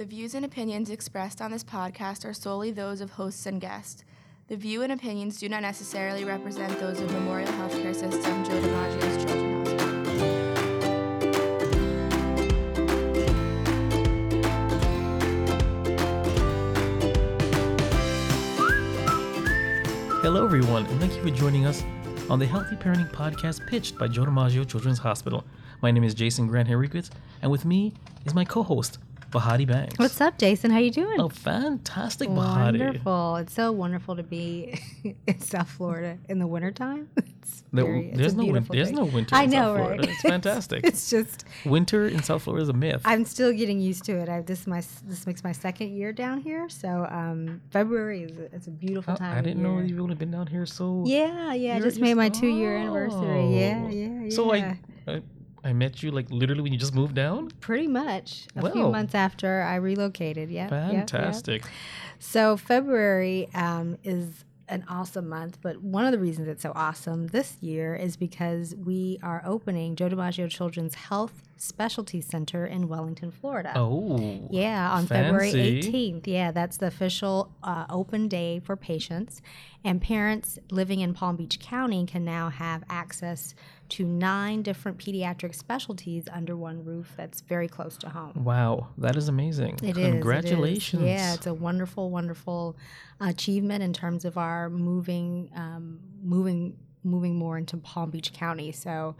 The views and opinions expressed on this podcast are solely those of hosts and guests. The view and opinions do not necessarily represent those of Memorial Healthcare System, Joe DiMaggio's Children's Hospital. Hello, everyone, and thank you for joining us on the Healthy Parenting Podcast pitched by Joe DiMaggio Children's Hospital. My name is Jason Grant Henriquez, and with me is my co-host, Bahati Banks. What's up, Jason? How you doing? Oh, fantastic, Bahati. wonderful! It's so wonderful to be in South Florida in the wintertime. It's No, very, there's no win- there's no winter I in South know, Florida. right? It's fantastic. it's just Winter in South Florida is a myth. I'm still getting used to it. I, this is my this makes my second year down here, so um, February is a, it's a beautiful Oh, time. I didn't know year. you've only been down here so. Yeah, yeah. I just made my two year anniversary. Yeah, Oh. yeah, yeah. So I, I, I met you like literally when you just moved down. pretty much a few months after I relocated. Yeah, Fantastic. So February um, is an awesome month, but one of the reasons it's so awesome this year is because we are opening Joe DiMaggio Children's Health Specialty Center in Wellington, Florida. Oh. Yeah, on February 18th. Yeah, that's the official uh, open day for patients. And parents living in Palm Beach County can now have access to nine different pediatric specialties under one roof that's very close to home. Wow, that is amazing. It is, it is. Congratulations. Yeah, it's a wonderful, wonderful achievement in terms of our moving, um, moving, moving more into Palm Beach County. So,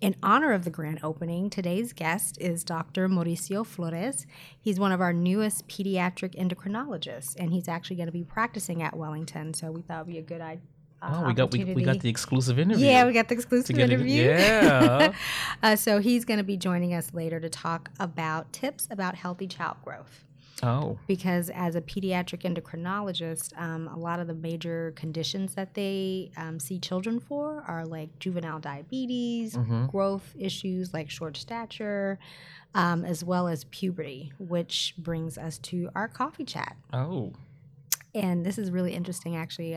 in honor of the grand opening, today's guest is Dr. Mauricio Flores. He's one of our newest pediatric endocrinologists, and he's actually going to be practicing at Wellington. So we thought it'd be a good idea. Oh, we got we, we got the exclusive interview. Yeah, we got the exclusive to get it- interview. Yeah. uh, so he's going to be joining us later to talk about tips about healthy child growth oh. because as a pediatric endocrinologist, um, a lot of the major conditions that they um, see children for are like juvenile diabetes, Mhm. growth issues like short stature, um, as well as puberty, which brings us to our coffee chat. Oh. And this is really interesting, actually.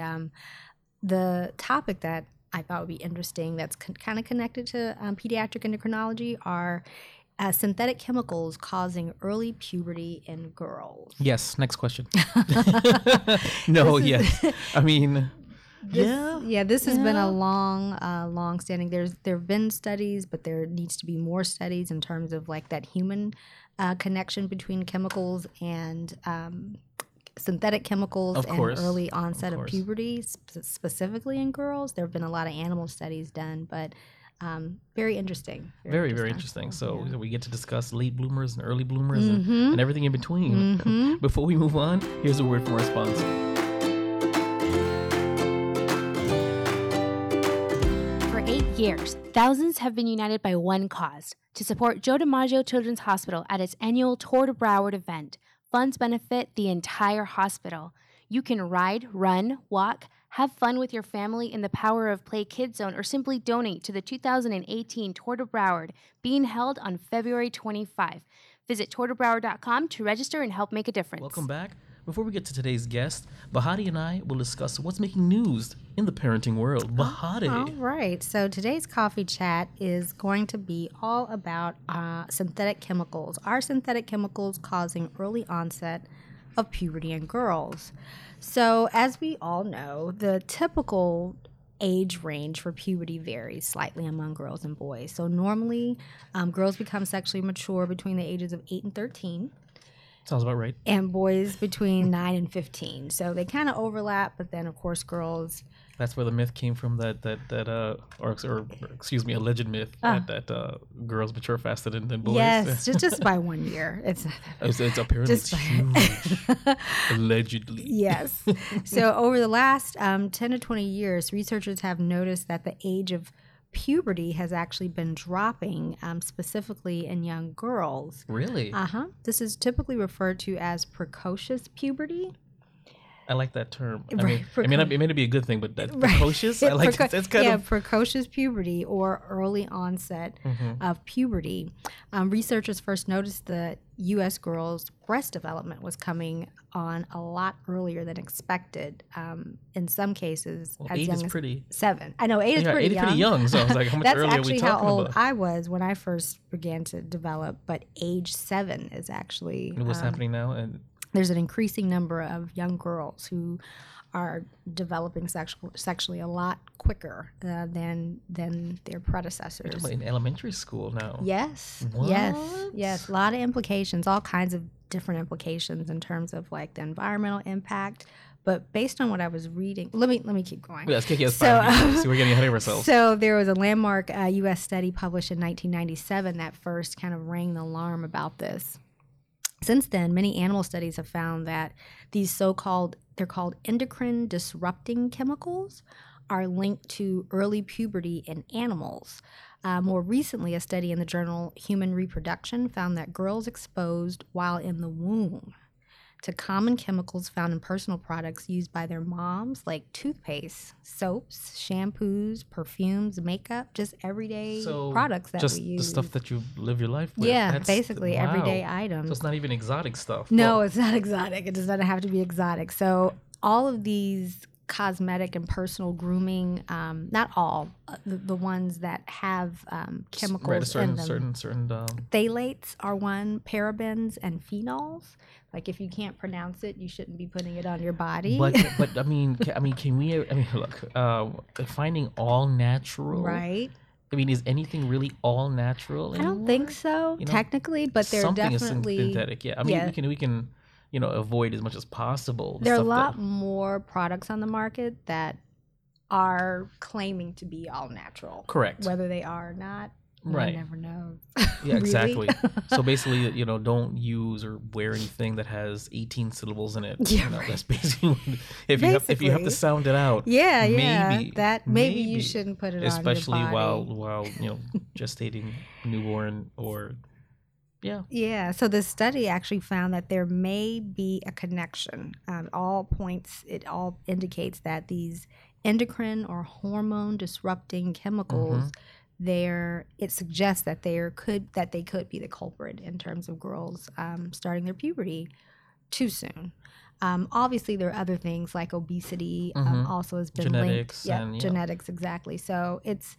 The topic that I thought would be interesting that's con- kind of connected to um, pediatric endocrinology are uh, synthetic chemicals causing early puberty in girls. Yes. Next question. no. yes. I mean. yeah. Yeah, this has been a long, uh, long standing. There's there have been studies, but there needs to be more studies in terms of like that human uh, connection between chemicals and um, synthetic chemicals Of and course, early onset of, course. puberty, sp- specifically in girls. There have been a lot of animal studies done, but um, very interesting. Very very interesting. So Yeah. we get to discuss late bloomers and early bloomers and, Mhm. and everything in between. Mhm. Before we move on, here's a word from our sponsor. For eight years, thousands have been united by one cause to support Joe DiMaggio Children's Hospital at its annual Tour de Broward event. Funds benefit the entire hospital. You can ride, run, walk, have fun with your family in the Power of Play Kids Zone, or simply donate to the 2018 Tour de Broward being held on February 25. Visit tourdebroward.com to register and help make a difference. Welcome back. Before we get to today's guest, Bahati and I will discuss what's making news in the parenting world. Bahati. All right. So today's coffee chat is going to be all about uh, synthetic chemicals. Are synthetic chemicals causing early onset of puberty in girls? So, as we all know, the typical age range for puberty varies slightly among girls and boys. So, normally, um, girls become sexually mature between the ages of 8 and 13 Sounds about right. and boys between 9 and 15. So, they kind of overlap, but then, of course, girls That's where the myth came from that that that uh or, or excuse me alleged myth that that uh, girls mature faster than, than boys. Yes, just, just by one year. It's not that it's, it's apparently Just it's by- huge. allegedly. yes. So over the last um, 10 to 20 years, researchers have noticed that the age of puberty has actually been dropping, um, specifically in young girls. Really? Uh huh. This is typically referred to as precocious puberty. I like that term. I Right, mean, it may not be, it may not be a good thing, but that Right. precocious. I like Preco- kind yeah, of precocious puberty or early onset Mhm. of puberty. Um, researchers first noticed that U.S. girls' breast development was coming on a lot earlier than expected. Um, in some cases, well, as eight young is as pretty. seven. I know eight is pretty eight is young. pretty young. So I was like, how much That's earlier are we actually how old about? I was when I first began to develop. But age seven is actually And what's um, happening now? And there's an increasing number of young girls who are developing sexual, sexually a lot quicker uh, than than their predecessors. in elementary school now. Yes, yes, What? yes. Yes. A lot of implications, all kinds of different implications in terms of like the environmental impact. But based on what I was reading, let me let me keep going. Yes, yes, So, um, See, we're getting ahead of ourselves. So there was a landmark uh, U.S. study published in 1997 that first kind of rang the alarm about this. Since then, many animal studies have found that these so-called they're called endocrine disrupting chemicals are linked to early puberty in animals. Uh, more recently, a study in the journal Human Reproduction found that girls exposed while in the womb to common chemicals found in personal products used by their moms, like toothpaste, soaps, shampoos, perfumes, makeup, just everyday so products that just we the stuff that you live your life with. yeah, That's- basically wow. everyday So items. it's not even exotic stuff. No, Well, it's not exotic. It does not have to be exotic. So all of these cosmetic and personal grooming, um, not all, uh, the, the ones that have um, chemicals right, certain in them. certain certain um, Phthalates are one, parabens and phenols. Like if you can't pronounce it, you shouldn't be putting it on your body. but but I mean I mean can we I mean look uh, finding all natural right? I mean is anything really all natural I don't think so, You know, technically, but they're definitely is synthetic yeah I mean yeah. we can we can you know avoid as much as possible the there are a lot that- more products on the market that are claiming to be all natural. correct Whether they are or not, Right. never knows. yeah exactly so basically you know don't use or wear anything that has 18 syllables in it Yeah, you know right. that's basically if you have if you have to sound it out yeah, yeah. Maybe, that maybe, you shouldn't put it especially on your while while you know gestating newborn or yeah Yeah, so the study actually found that there may be a connection. Um, all points, it all indicates that these endocrine or hormone disrupting chemicals, Mm-hmm. there it suggests that there could that they could be the culprit in terms of girls um, starting their puberty too soon. Um, obviously, there are other things like obesity. Um, Mhm. also has been Genetics linked. Yeah, and, yeah. genetics exactly. So it's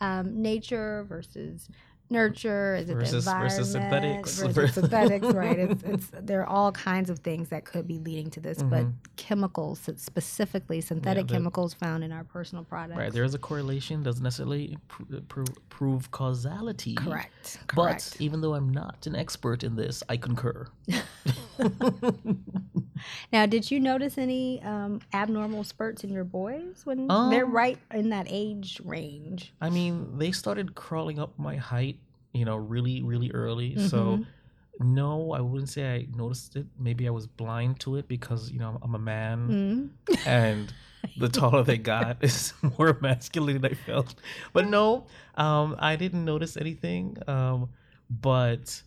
um, nature versus nurture. Is it Versus- the environment versus synthetics. Versus synthetics, right? It's, it's there are all kinds of things that could be leading to this, but Mhm. chemicals, specifically synthetic the- chemicals found in our personal products. right there is a correlation doesn't necessarily pr- pr- prove causality Correct. but Correct. even though i'm not an expert in this i concur Now, did you notice any um, abnormal spurts in your boys when they're Um, right in that age range? i mean they started crawling up my height you know really really early so Mm-hmm. no i wouldn't say i noticed it maybe i was blind to it because you know i'm a man Mm. and the taller they got is more masculine than I felt. But no, um, I didn't notice anything. Um, but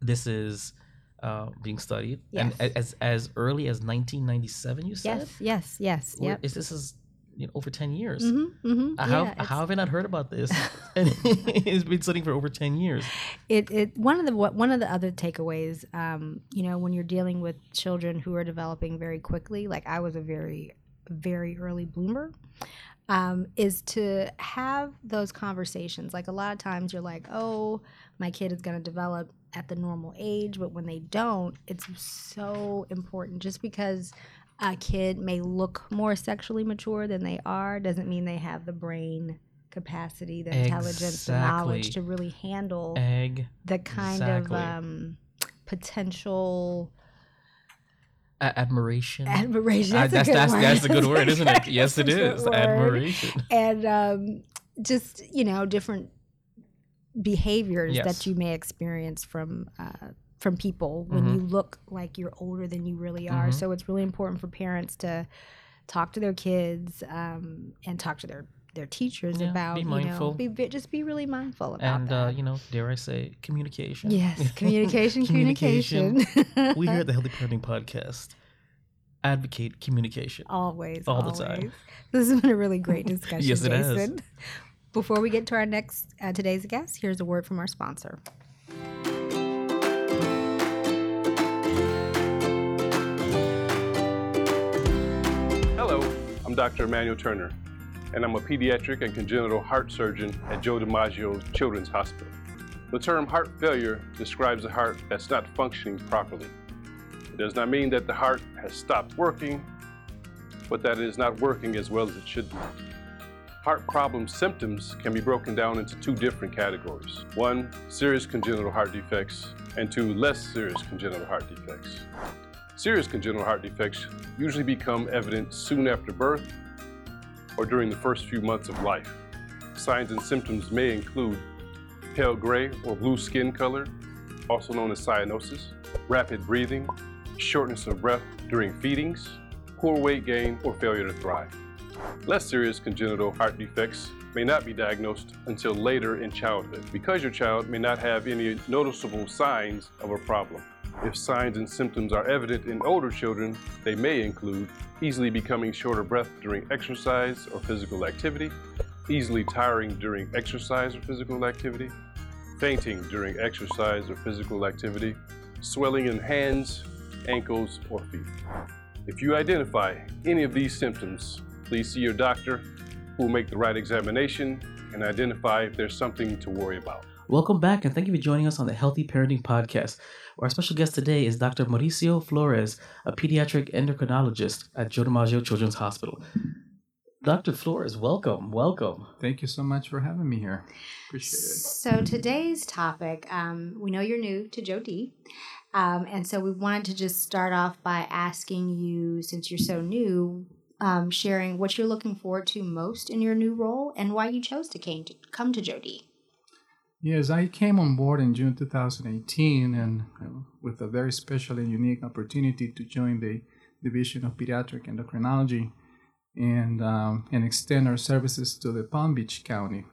this is uh, being studied, and Yes. a- as as early as 1997, you said. Yes, yes, yes. Or Yep. Is this is you know over 10 years? Mm-hmm, mm-hmm. Uh, How, yeah, how have I not heard about this? and it's been studying for over 10 years. it, it one of the one of the other takeaways um, you know when you're dealing with children who are developing very quickly like i was a very very early bloomer um, is to have those conversations like a lot of times you're like oh my kid is going to develop at the normal age but when they don't it's so important just because a kid may look more sexually mature than they are doesn't mean they have the brain capacity the intelligence the knowledge to really handle Egg the kind Exactly. of um, potential a- admiration. admiration. Uh, That's, that's a good that's, word. that's a good word, isn't it? Yes, it is. Admiration. And um, just you know different behaviors Yes. that you may experience from. Uh, from people when Mhm. you look like you're older than you really are. Mhm. So it's really important for parents to talk to their kids um, and talk to their their teachers Yeah, be about you know mindful. be, be- just be really mindful about and uh, that. you know, dare I say, communication. yes, communication, communication. we here at the Healthy Parenting Podcast advocate communication. Always. All the time. This has been a really great discussion, Yes, it has. Before we get to our next uh, today's guest, here's a word from our sponsor. Hello, I'm Dr. Emmanuel Turner, and I'm a pediatric and congenital heart surgeon at Joe DiMaggio Children's Hospital. The term heart failure describes a heart that's not functioning properly. It does not mean that the heart has stopped working, but that it is not working as well as it should be. Heart problem symptoms can be broken down into two different categories. One, serious congenital heart defects, and two, less serious congenital heart defects. Serious congenital heart defects usually become evident soon after birth or during the first few months of life. Signs and symptoms may include pale gray or blue skin color, also known as cyanosis, rapid breathing, shortness of breath during feedings, poor weight gain, or failure to thrive. Less serious congenital heart defects may not be diagnosed until later in childhood because your child may not have any noticeable signs of a problem. If signs and symptoms are evident in older children, they may include easily becoming short of breath during exercise or physical activity, easily tiring during exercise or physical activity, fainting during exercise or physical activity, swelling in hands, ankles, or feet. If you identify any of these symptoms, please see your doctor who will make the right examination and identify if there's something to worry about. Welcome back, and thank you for joining us on the Healthy Parenting Podcast. Our special guest today is Dr. Mauricio Flores, a pediatric endocrinologist at Joe DiMaggio Children's Hospital. Dr. Flores, welcome, welcome. Thank you so much for having me here. Appreciate it. So today's topic, um, we know you're new to Joe D, um, and so we wanted to just start off by asking you, since you're so new, um, sharing what you're looking forward to most in your new role and why you chose to came to come to Joe D. Yes, I came on board in June 2018 and uh, with a very special and unique opportunity to join the Division of Pediatric Endocrinology and, um, and extend our services to the Palm Beach County.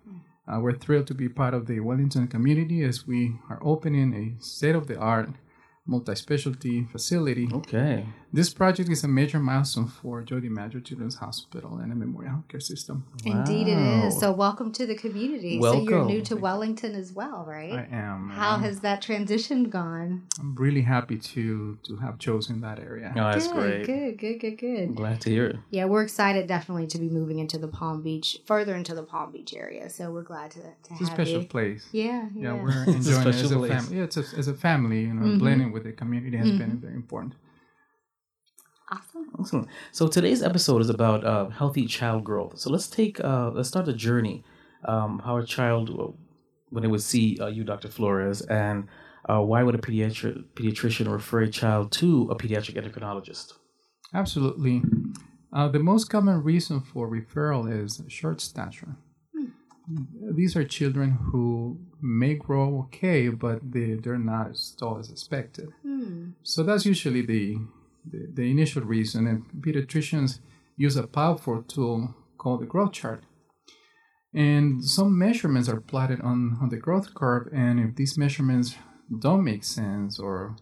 Uh, we're thrilled to be part of the Wellington community as we are opening a state of the art multi specialty facility. Okay. This project is a major milestone for Joe DiMaggio Children's Hospital and the Memorial Healthcare System. Indeed, it is. So welcome to the community. Welcome. So you're new to Wellington as well, right? I am. How um, has that transition gone? I'm really happy to to have chosen that area. Oh, that's good, great. good, good, good, good. I'm glad to hear it. Yeah, we're excited definitely to be moving into the Palm Beach, further into the Palm Beach area. So we're glad to, to It's a special you. place. Yeah, Yeah, yeah. we're It's a enjoying it as a place. family. Yeah, it's a, as a family, you know, Mhm. blending with the community has been Mhm. very important. Awesome. Excellent. So today's episode is about uh, healthy child growth. So let's take uh, let's start the journey. Um, how a child uh, when they would see uh, you, Dr. Flores, and uh, why would a pediatri- pediatrician refer a child to a pediatric endocrinologist? Absolutely. Uh, the most common reason for referral is short stature. These are children who may grow okay, but they, they're not as tall as expected. Hmm. So that's usually the, the, the initial reason. And pediatricians use a powerful tool called the growth chart. And some measurements are plotted on, on the growth curve. And if these measurements don't make sense or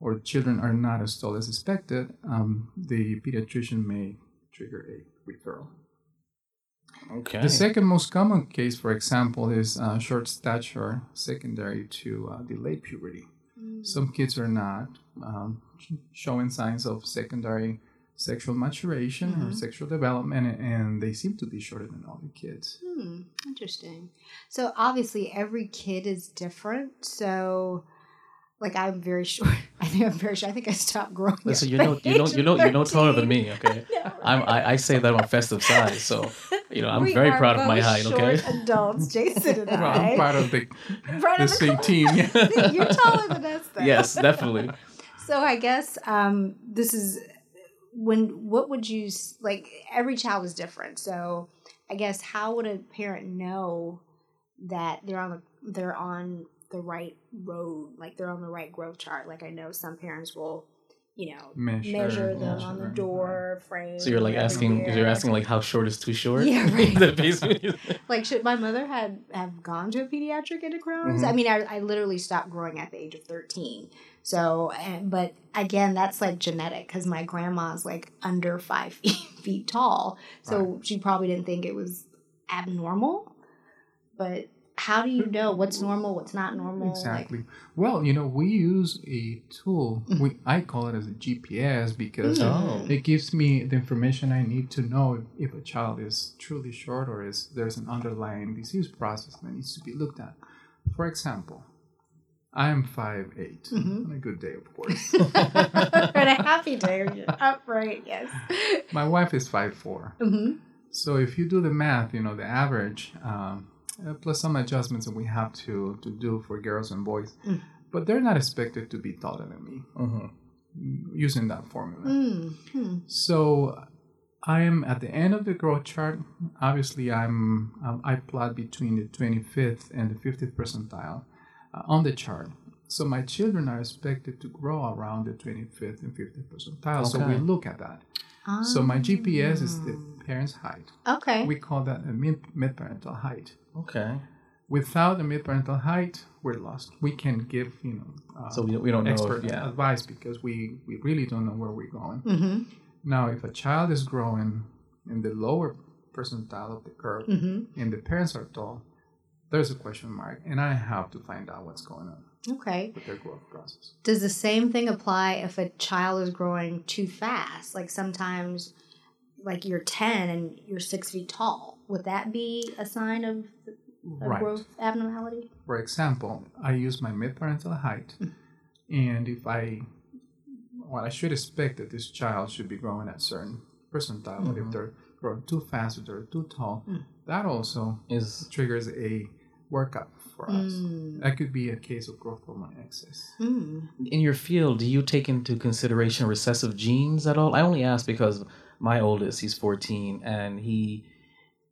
or children are not as tall as expected, um, the pediatrician may trigger a referral. Okay. The second most common case, for example, is uh, short stature secondary to uh, delayed puberty. Some kids are not um, showing signs of secondary sexual maturation or Mhm. sexual development, and they seem to be shorter than other kids. Hmm. Interesting. So obviously, every kid is different. So, like, I'm very short. I think I'm very short. I think I stopped growing. Listen, you know, you know, you know, you're no taller than me. Okay. No, I'm, I, I say that on festive size, so you know I'm We very proud of my height. Okay. short adults, Jason and I. I'm part of the, Proud the of same team. You're taller than us, though. yes, definitely. So I guess um, this is when. What would you s- like? Every child is different. So I guess how would a parent know that they're on the they're on the right road, like they're on the right growth chart? Like I know some parents will, you know, Measure, measure, them on the measure, door frame. So you're like asking, year. you're asking like how short is too short? Yeah, right. The basically- Like, should my mother had have gone to a pediatric endocrinologist? Mhm. I mean, I, I literally stopped growing at the age of thirteen. So, and, but again, that's like genetic because my grandma's like under five feet, feet tall. So she probably didn't think it was abnormal. But how do you know what's normal, what's not normal? Like- Exactly. Well, you know, we use a tool. We I call it as a GPS because Oh. it gives me the information I need to know if a child is truly short or is there's an underlying disease process that needs to be looked at. For example, I am 5'8", on a good day, of course. on a happy day, you're upright, yes. My wife is 5'4". hmm So if you do the math, you know, the average, um, uh, plus some adjustments that we have to, to do for girls and boys, but they're not expected to be taller than me Mhm. using that formula. Mm-hmm. So I am at the end of the growth chart. Obviously, I'm um, I plot between the 25th and the 50th percentile uh, on the chart. So my children are expected to grow around the 25th and 50th percentile. So we look at that. So my GPS is the parent's height. Okay. We call that a mid mid-parental height. Okay. Without a mid-parental height, we're lost. We can give you know uh, So we, we don't know. expert If, yeah. advice because we we really don't know where we're going. mm-hmm. Now, if a child is growing in the lower percentile of the curve Mm-hmm. and the parents are tall, there's a question mark, and I have to find out what's going on Okay. with their growth process. Does the same thing apply if a child is growing too fast? Like sometimes, like you're 10 and you're six feet tall. Would that be a sign of a Right. growth abnormality? For example, I use my mid-parental height, mm. and if I, well, I should expect that this child should be growing at certain percentile, but if mm-hmm. they're growing too fast or they're too tall, mm. that also Is triggers a workup for us. Mm. That could be a case of growth hormone excess. Mm. in your field, do you take into consideration recessive genes at all? I only ask because my oldest, he's 14, and he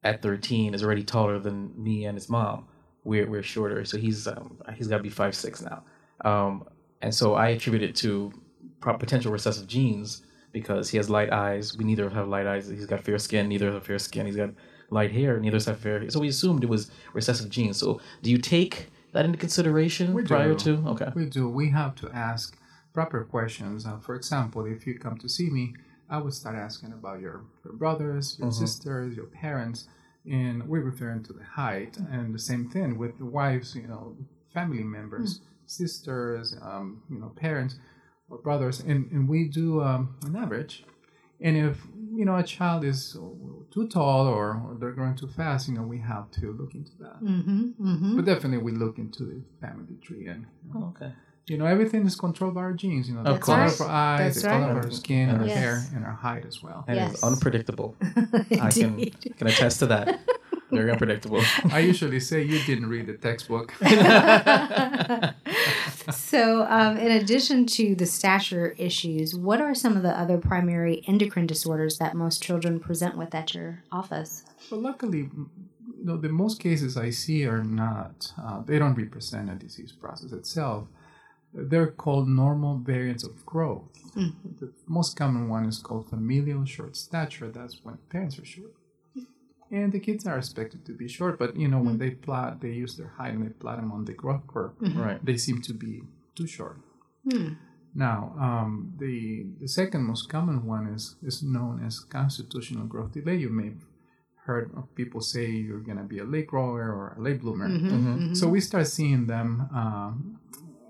at 13 is already taller than me and his mom. We're we're shorter, so he's um, he's got to be five six now. Um, and so I attribute it to potential recessive genes because he has light eyes. We neither have light eyes. He's got fair skin. Neither have fair skin. He's got light hair. Neither have fair. hair. So we assumed it was recessive genes. So do you take that into consideration We prior do. to? Okay. We do. We have to ask proper questions. Uh, for example, if you come to see me, I would start asking about your, your brothers, your sisters, your parents, and we're referring to the height. And the same thing with the wives, you know, family members, sisters, um, you know, parents or brothers, and, and we do um, an average. And if you know a child is too tall or, or they're growing too fast, you know, we have to look into that. Mm-hmm. Mm-hmm. But definitely, we look into the family tree and Oh, okay. you know, everything is controlled by our genes. You know, the Of color course. of our eyes, That's the color right. of our skin, our Yes. hair, and our height as well. And Yes. it's unpredictable. I can can attest to that. Very unpredictable. I usually say you didn't read the textbook. so, um, in addition to the stature issues, what are some of the other primary endocrine disorders that most children present with at your office? Well, luckily, m- you know, the most cases I see are not. Uh, they don't represent a disease process itself. They're called normal variants of growth. The most common one is called familial short stature. That's when parents are short. And the kids are expected to be short, but you know, when they plot, they use their height and they plot them on the growth curve. right. they seem to be too short. Hmm. Now, um, the the second most common one is is known as constitutional growth delay. You may have heard of people say you're going to be a late grower or a late bloomer. Mm-hmm. So we start seeing them um,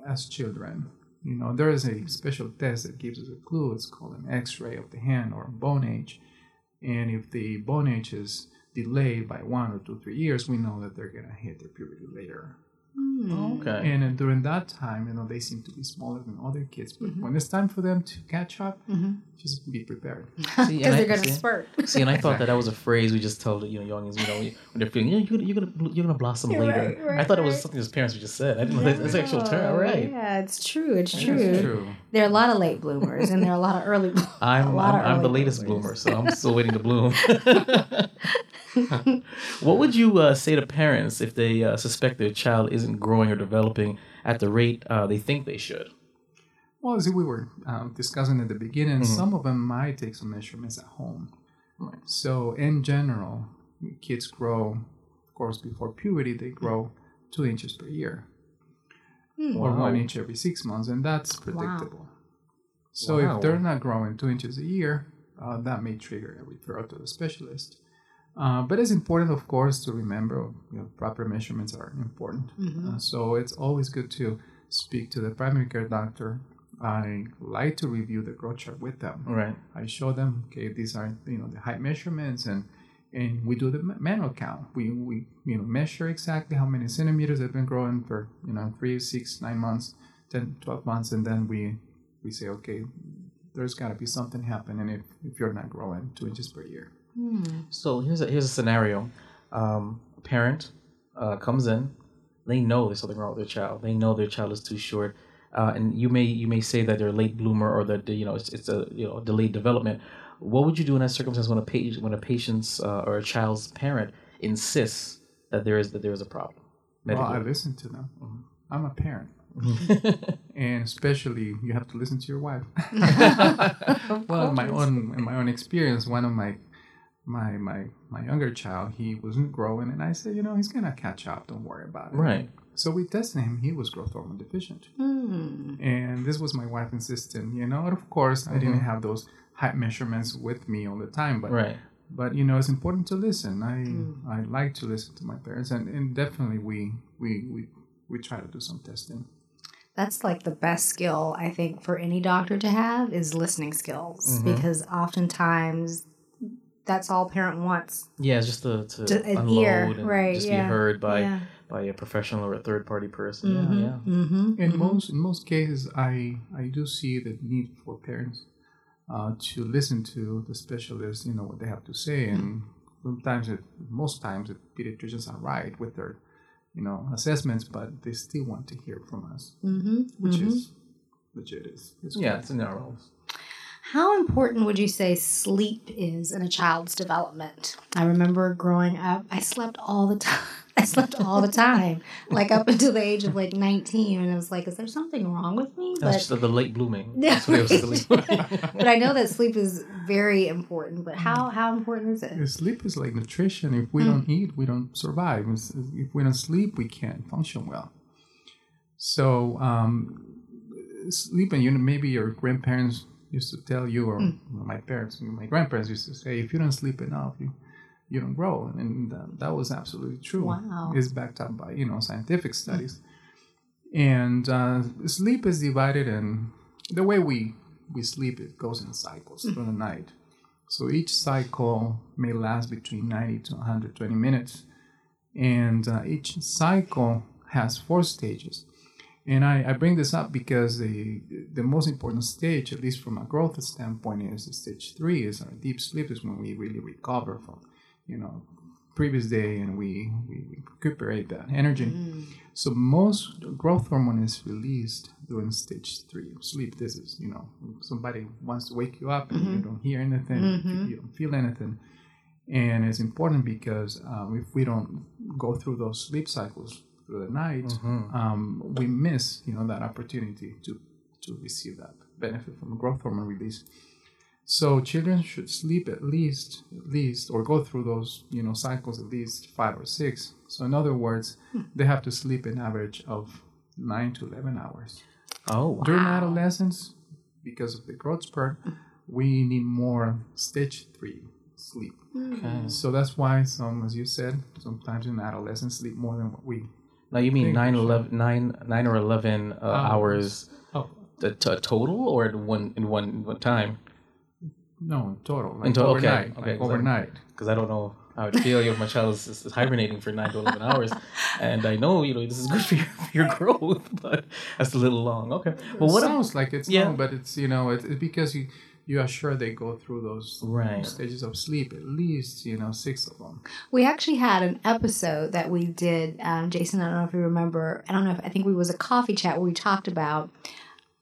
as children. You know, there is a special test that gives us a clue. It's called an X-ray of the hand or bone age, and if the bone age is delayed by one or two, three years, we know that they're going to hit their puberty later. Hmm. Okay. And uh, during that time, you know, they seem to be smaller than other kids. But Mm-hmm. when it's time for them to catch up, just be prepared. Because and I- they're going to see- spurt. See, and I thought that that was a phrase we just told the you know youngins, you know, when they're feeling, you know, you're, you're gonna you're gonna blossom Yeah, later. right, right, I thought it was something his parents just said. I didn't know that it's an actual term. All right. Yeah, it's true. It's That's true. true. There are a lot of late bloomers and there are a lot of early bloomers. I'm I'm, of I'm the latest bloomers. bloomer, so I'm still waiting to bloom. what would you uh, say to parents if they uh, suspect their child isn't growing or developing at the rate uh, they think they should? Well, as we were um, discussing at the beginning, some of them might take some measurements at home. So, in general, kids grow, of course, before puberty, they grow two inches per year. or Wow. one inch every six months, and that's predictable. So Wow. if they're not growing two inches a year, uh, that may trigger a referral to the specialist. Uh, but it's important, of course, to remember you know, proper measurements are important. Uh, so it's always good to speak to the primary care doctor. I like to review the growth chart with them. Right. I show them, okay, these are you know the height measurements, and and we do the manual count. We we you know measure exactly how many centimeters they've been growing for you know three, six, nine months, 10, 12 months, and then we we say, okay, there's got to be something happening if if you're not growing two inches per year. So here's a here's a scenario. Um, a parent uh, comes in. They know there's something wrong with their child. They know their child is too short, uh, and you may you may say that they're a late bloomer or that you know it's, it's a you know delayed development. What would you do in that circumstance when a patient when a patient's uh, or a child's parent insists that there is that there is a problem? Well, I listen to them. I'm a parent, and especially you have to listen to your wife. well, in my own in my own experience, one of my my my my younger child, he wasn't growing, and I said, you know, he's gonna catch up. Don't worry about it. Right. So we tested him. He was growth hormone deficient, hmm. and this was my wife insisting. You know, and of course, I didn't mm-hmm. have those height measurements with me all the time, but Right. but you know, it's important to listen. I hmm. I like to listen to my parents, and, and definitely we we we we try to do some testing. That's like the best skill I think for any doctor to have is listening skills mm-hmm. because oftentimes that's all parent wants. Yeah, it's just to, to To- unload ear, and right, just yeah, be heard by yeah. by a professional or a third party person. Mhm, Yeah, yeah. mhm, In mhm. most in most cases, I I do see the need for parents uh, to listen to the specialists. You know what they have to say, and sometimes, it, most times, the pediatricians are right with their you know assessments, but they still want to hear from us, Mhm, which mhm. is legit. Is is Yeah, it's in our roles. How important would you say sleep is in a child's development? I remember growing up, I slept all the time. I slept all the time, like up until the age of like 19. And I was like, is there something wrong with me? That's just the, the late blooming. That's what it was. but I know that sleep is very important. But how, how important is it? Sleep is like nutrition. If we don't eat, we don't survive. If if we don't sleep, we can't function well. So, um, sleep, and you know, maybe your grandparents used to tell you, or my parents, my grandparents used to say, if you don't sleep enough, you you don't grow, and that, that was absolutely true. Wow. It's backed up by you know scientific studies. And uh, sleep is divided and the way we we sleep. It goes in cycles through the night. So each cycle may last between 90 to 120 minutes. And uh, each cycle has four stages. And I, I bring this up because the the most important stage, at least from a growth standpoint, is stage three, is our deep sleep, is when we really recover from, you know, previous day and we, we recuperate that energy. Mm. So most growth hormone is released during stage three of sleep. This is, you know, somebody wants to wake you up and you mm-hmm. don't hear anything, mm-hmm. you don't feel anything. And it's important because um, if we don't go through those sleep cycles through the night, mm-hmm. um, we miss, you know, that opportunity to to receive that benefit from growth hormone release. So children should sleep at least, at least, or go through those, you know, cycles at least five or six. So in other words, hmm. they have to sleep an average of nine to eleven hours. Oh, wow. During adolescence, because of the growth spurt, we need more stage three sleep. Hmm. Okay. So that's why some, as you said, sometimes in adolescence sleep more than what we. Now you mean nine, 11, nine, nine or eleven uh, hours Oh t- t- total, or in one in one one time? no, in total, like In total, okay, overnight, okay, like so- overnight. Because I don't know how it feels if my child is, is hibernating for nine to eleven hours, and I know you know this is good for your, for your growth, but that's a little long. Okay. Well, it what? sounds like it's Yeah. long, but it's you know it's, it's because you you are sure they go through those Right. stages of sleep at least you know six of them. We actually had an episode that we did, um, Jason. I don't know if you remember. I don't know if I think we was a coffee chat where we talked about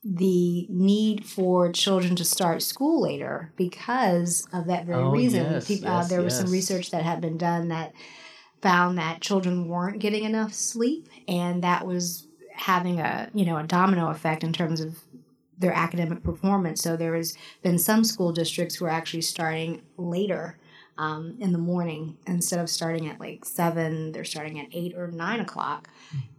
the need for children to start school later because of that very Oh, reason. yes, Peop- uh, yes, there was some research that had been done that found that children weren't getting enough sleep, and that was having a you know a domino effect in terms of their academic performance. So there has been some school districts who are actually starting later um, in the morning instead of starting at like seven. They're starting at eight or nine o'clock,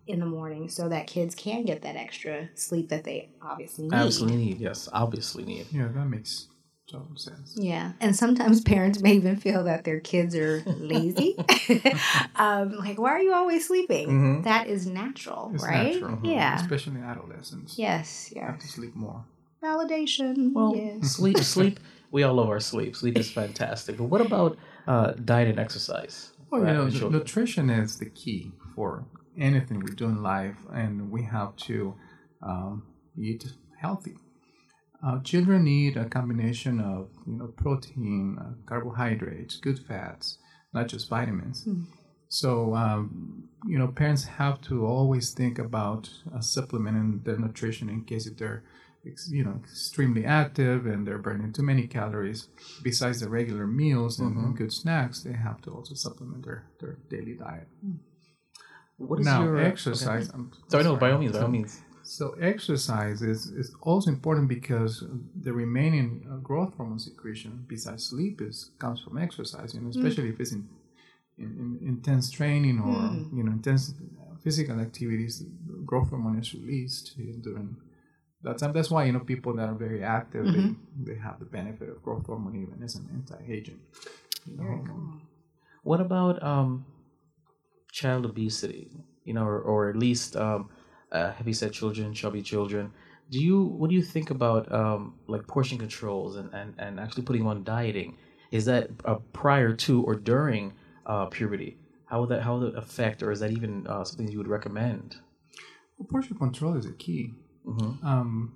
in the morning so that kids can get that extra sleep that they obviously need. Absolutely need. Yes, obviously need. Yeah, that makes total sense. Yeah, and sometimes parents may even feel that their kids are lazy. um, like, why are you always sleeping? Mhm. That is natural, It's right? natural, Yeah. especially adolescents. Yes. have Yes. to sleep more. Validation. Well, yes. sleep, sleep. We all love our sleep. Sleep is fantastic. But what about uh, diet and exercise? Well, for you know, having children? nutrition is the key for anything we do in life, and we have to um, eat healthy. Uh, children need a combination of you know protein, uh, carbohydrates, good fats, not just vitamins. So um, you know, parents have to always think about uh, supplementing their nutrition in case if they're ex- you know extremely active and they're burning too many calories. Besides the regular meals and, and good snacks, they have to also supplement their, their daily diet. What is now, your exercise. okay. I'm Sorry, no, by all means, by all means. So exercise is, is also important because the remaining uh, growth hormone secretion, besides sleep, is comes from exercise, and especially if it's in, in, in intense training or you know intense uh, physical activities, growth hormone is released during that time. That's why you know people that are very active they, they have the benefit of growth hormone even as an anti-aging. Um, What about um, child obesity? You know, or, or at least um, uh, heavyset children, chubby children. Do you what do you think about um, like portion controls and, and, and actually putting them on dieting? Is that uh, prior to or during uh, puberty? How would that how would it affect, or is that even uh, something you would recommend? Well, portion control is a key. Mhm. Um,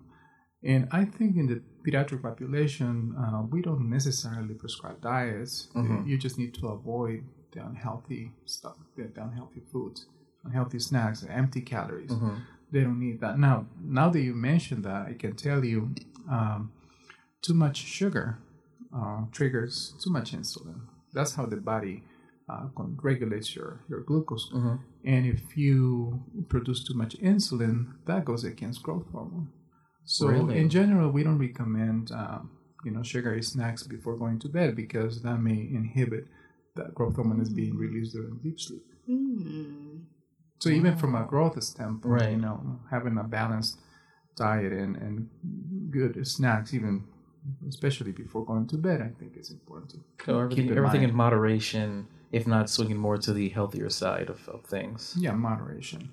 and I think in the pediatric population, uh, we don't necessarily prescribe diets. Mhm. You just need to avoid the unhealthy stuff, the unhealthy foods, unhealthy snacks, empty calories. Mhm. They don't need that. Now, now that you mentioned that, I can tell you um, too much sugar uh, triggers too much insulin. That's how the body uh, regulates your, your glucose. Mhm. And if you produce too much insulin, that goes against growth hormone. So Really? in general, we don't recommend um, you know sugary snacks before going to bed because that may inhibit that growth hormone is being released during deep sleep. Mm. So even from a growth standpoint, Right. you know, having a balanced diet and, and good snacks, even especially before going to bed, I think is important. To So everything, in everything in moderation, if not swinging more to the healthier side of, of things. yeah, moderation.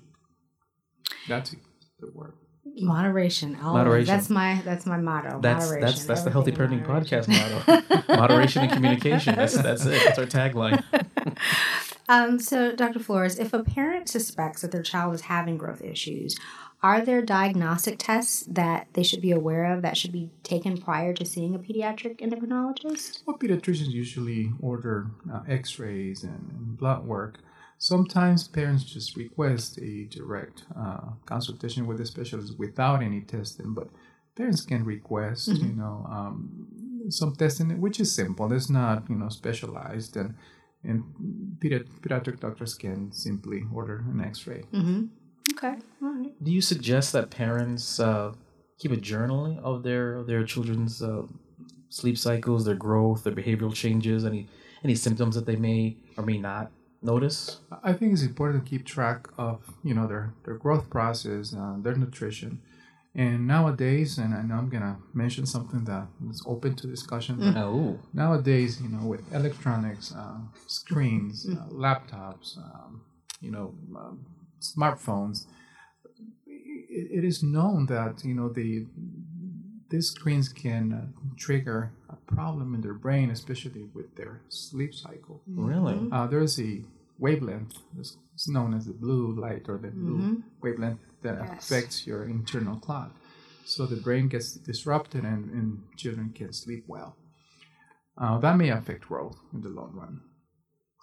That's the word. Moderation. Always. Moderation. That's my that's my motto. That's moderation. that's that's the healthy parenting moderation. podcast motto. moderation and communication. That's that's it. That's our tagline. Um, so, Dr. Flores, if a parent suspects that their child is having growth issues, are there diagnostic tests that they should be aware of that should be taken prior to seeing a pediatric endocrinologist? Well, pediatricians usually order uh, x-rays and, and blood work. Sometimes parents just request a direct uh, consultation with a specialist without any testing, but parents can request, you know, um, some testing, which is simple. It's not, you know, specialized, and and pediatric doctors can simply order an X-ray. Mm-hmm. Okay. All right. Do you suggest that parents uh, keep a journal of their of their children's uh, sleep cycles, their growth, their behavioral changes, any any symptoms that they may or may not notice? I think it's important to keep track of you know their their growth process, uh, their nutrition, and nowadays, and I know I'm gonna mention something that is open to discussion. But Oh, nowadays, you know, with electronics, uh, screens, uh, laptops, um, you know, um, smartphones, it, it is known that you know the these screens can uh, trigger a problem in their brain, especially with their sleep cycle. really? Uh, there's a wavelength it's it's known as the blue light or the blue wavelength that Yes. affects your internal clock. So the brain gets disrupted and, and children can't sleep well. Uh, that may affect growth in the long run.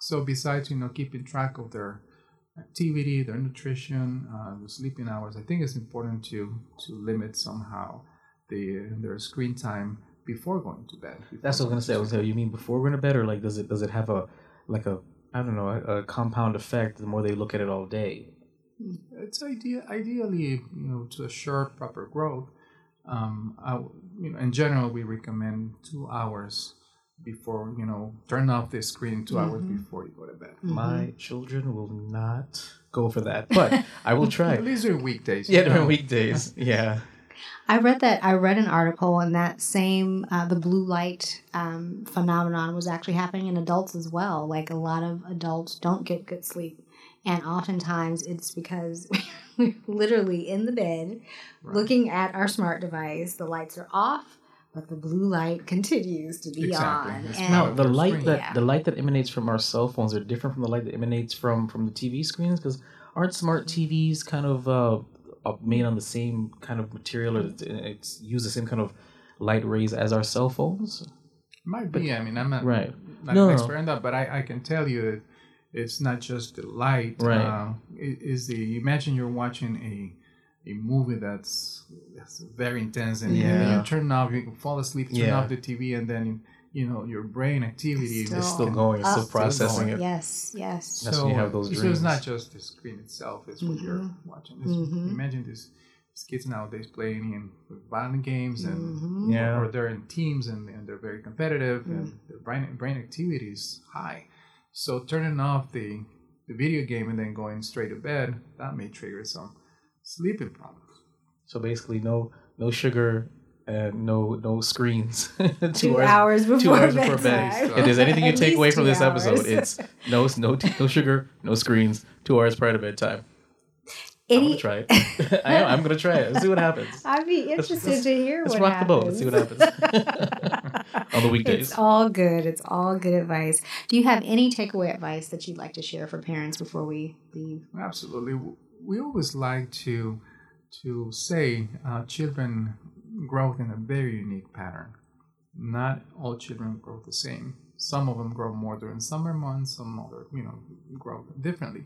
So besides, you know, keeping track of their activity, their nutrition, uh, the sleeping hours, I think it's important to to limit somehow the their screen time before going to bed. That's what I was gonna say. I was gonna say, you mean before going to bed, or like does it does it have a like a I don't know a, a compound effect the more they look at it all day? It's idea ideally you know to assure proper growth um I, w- you know in general we recommend two hours before you know turn off the screen 2 hours before you go to bed My children will not go for that. But I will try. At least during weekdays. yeah, you know. during weekdays. Yeah. I read that I read an article and that same uh, the blue light um, phenomenon was actually happening in adults as well. Like a lot of adults don't get good sleep, and oftentimes it's because we're literally in the bed looking at our smart device. The lights are off, but the blue light continues to be Exactly. on. It's And Now the light screen. that Yeah. the light that emanates from our cell phones are different from the light that emanates from from the TV screens because aren't smart TVs kind of uh, uh, made on the same kind of material or it's, it's use the same kind of light rays as our cell phones? Might be. I mean, I'm not Right. not No, an no. expert in that, but I, I can tell you that it's not just the light. Right. Uh, it is the imagine you're watching a a movie that's, that's very intense, and, and Yeah. you turn off, you fall asleep, turn Yeah. off the TV, and then you know your brain activity Still It's still going, it's still processing going. it. yes, yes. That's when you have those dreams. So it's not just the screen itself; it's what you're watching. It's, Mhm. Imagine this. These kids nowadays playing in violent games and Mhm. Yeah. or they're in teams and, and they're very competitive Mm. and their brain brain activity is high. So turning off the the video game and then going straight to bed that may trigger some sleeping problems. So basically, no no sugar and no no screens. Two hours hours before bedtime. bedtime. If there's anything you take away from two this episode, it's no no no sugar, no screens. Two hours prior to bedtime. I'm gonna try it. I am. I'm gonna try it. Let's see what happens. I'd be Let's- interested let's- to hear what. Let's what rock happens. the boat. Let's see what happens on the weekdays. It's all good. It's all good advice. Do you have any takeaway advice that you'd like to share for parents before we leave? Absolutely. We always like to to say uh, children grow in a very unique pattern. Not all children grow the same. Some of them grow more during summer months. Some other, you know, grow differently.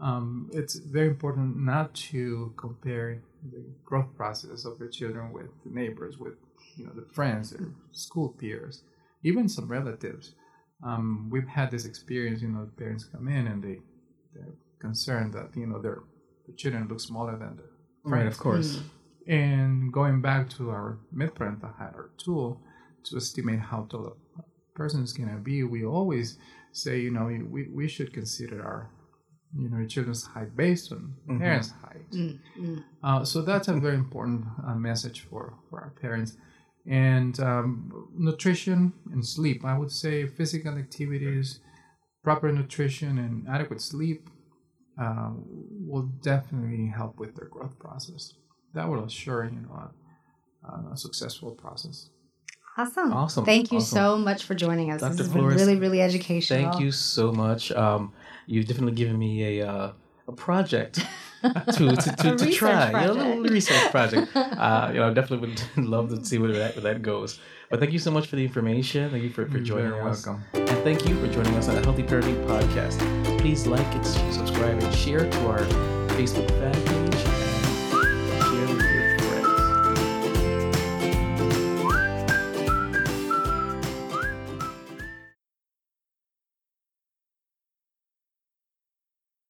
Um, it's very important not to compare the growth process of your children with the neighbors, with you know the friends, their school peers, even some relatives. Um, we've had this experience. You know, parents come in and they they're concerned that you know their the children look smaller than their Right, of course. And going back to our mid-parental height, our tool to estimate how tall a person is going to be, we always say, you know, we, we should consider our, you know, children's height based on Mhm. parents' height. Uh, so that's a very important uh, message for, for our parents. And um, nutrition and sleep, I would say physical activities, proper nutrition, and adequate sleep uh, will definitely help with their growth process. That will assure you know a, a successful process. Awesome. Awesome. Thank you Awesome. so much for joining us. Dr. This has Flores, been really, really educational. Thank you so much. Um, you've definitely given me a uh, a project to to, to, A to research try. Yeah, a little research project. Uh, you know, I definitely would love to see where that where that goes. But thank you so much for the information. Thank you for, for joining You're joining us. welcome. And thank you for joining us on the Healthy Parenting Podcast. Please like and subscribe and share to our Facebook fan page